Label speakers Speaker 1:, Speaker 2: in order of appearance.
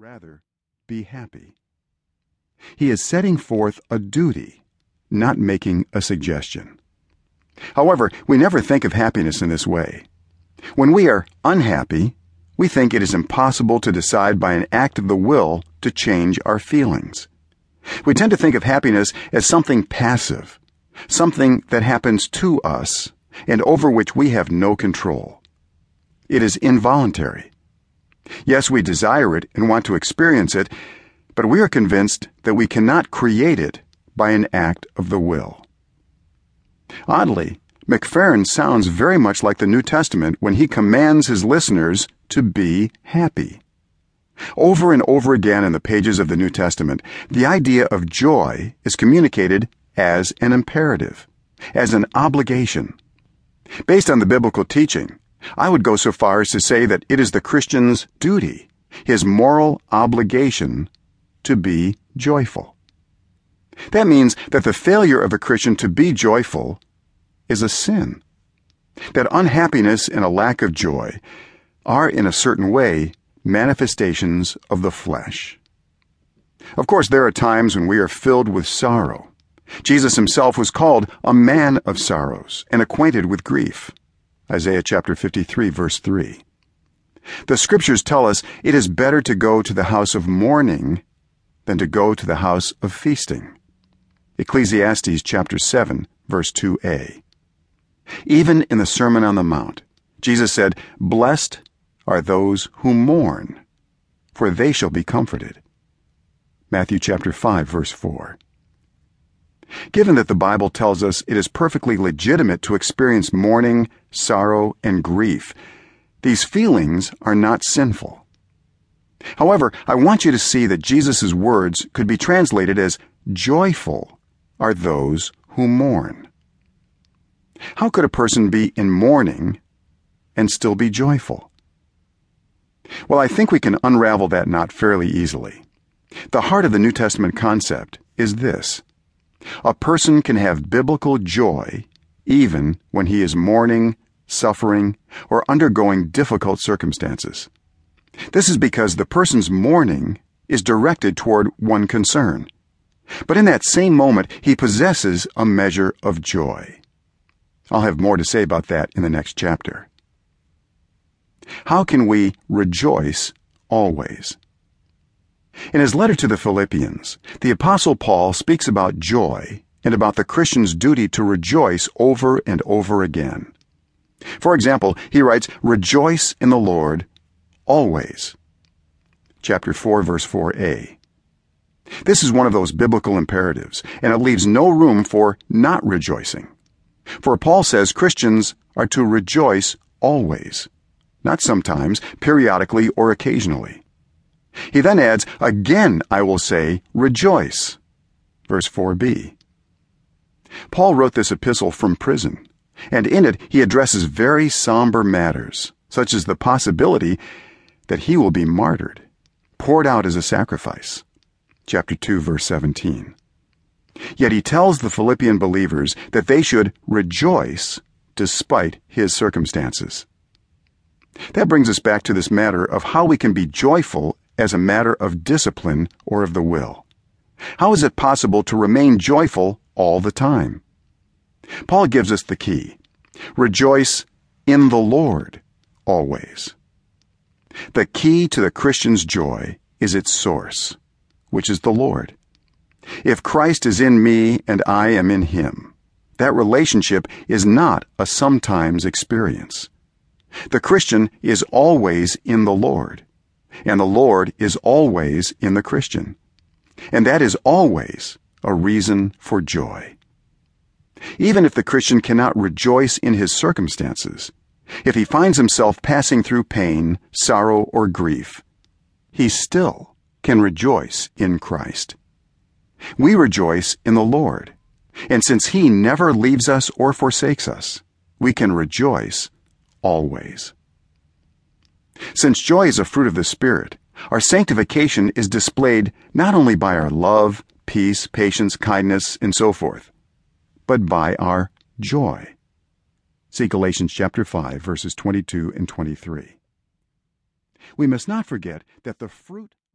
Speaker 1: Rather, be happy. He is setting forth a duty, not making a suggestion. However, we never think of happiness in this way. When we are unhappy, we think it is impossible to decide by an act of the will to change our feelings. We tend to think of happiness as something passive, something that happens to us and over which we have no control. It is involuntary. Yes, we desire it and want to experience it, but we are convinced that we cannot create it by an act of the will. Oddly, McFerrin sounds very much like the New Testament when he commands his listeners to be happy. Over and over again in the pages of the New Testament, the idea of joy is communicated as an imperative, as an obligation. Based on the biblical teaching, I would go so far as to say that it is the Christian's duty, his moral obligation, to be joyful. That means that the failure of a Christian to be joyful is a sin. That unhappiness and a lack of joy are, in a certain way, manifestations of the flesh. Of course, there are times when we are filled with sorrow. Jesus himself was called a man of sorrows and acquainted with grief. Isaiah chapter 53 verse 3. The scriptures tell us it is better to go to the house of mourning than to go to the house of feasting. Ecclesiastes chapter 7 verse 2a. Even in the Sermon on the Mount, Jesus said, "Blessed are those who mourn, for they shall be comforted." Matthew chapter 5 verse 4. Given that the Bible tells us it is perfectly legitimate to experience mourning, sorrow, and grief, these feelings are not sinful. However, I want you to see that Jesus' words could be translated as joyful are those who mourn. How could a person be in mourning and still be joyful? Well, I think we can unravel that knot fairly easily. The heart of the New Testament concept is this a person can have biblical joy even when he is mourning, suffering, or undergoing difficult circumstances. This is because the person's mourning is directed toward one concern. But in that same moment, he possesses a measure of joy. I'll have more to say about that in the next chapter. How can we rejoice always? In his letter to the Philippians, the Apostle Paul speaks about joy and about the Christian's duty to rejoice over and over again. For example, he writes, Rejoice in the Lord always. Chapter 4, verse 4a. This is one of those biblical imperatives, and it leaves no room for not rejoicing. For Paul says Christians are to rejoice always, not sometimes, periodically, or occasionally. He then adds, Again I will say, rejoice. Verse 4b. Paul wrote this epistle from prison, and in it he addresses very somber matters, such as the possibility that he will be martyred, poured out as a sacrifice. Chapter 2, verse 17. Yet he tells the Philippian believers that they should rejoice despite his circumstances. That brings us back to this matter of how we can be joyful as a matter of discipline or of the will. How is it possible to remain joyful all the time? Paul gives us the key rejoice in the Lord always. The key to the Christian's joy is its source, which is the Lord. If Christ is in me and I am in him, that relationship is not a sometimes experience. The Christian is always in the Lord and the Lord is always in the Christian. And that is always a reason for joy. Even if the Christian cannot rejoice in his circumstances, if he finds himself passing through pain, sorrow, or grief, he still can rejoice in Christ. We rejoice in the Lord, and since he never leaves us or forsakes us, we can rejoice always. Since joy is a fruit of the Spirit, our sanctification is displayed not only by our love, peace, patience, kindness, and so forth, but by our joy. See Galatians chapter 5 verses 22 and 23. We must not forget that the fruit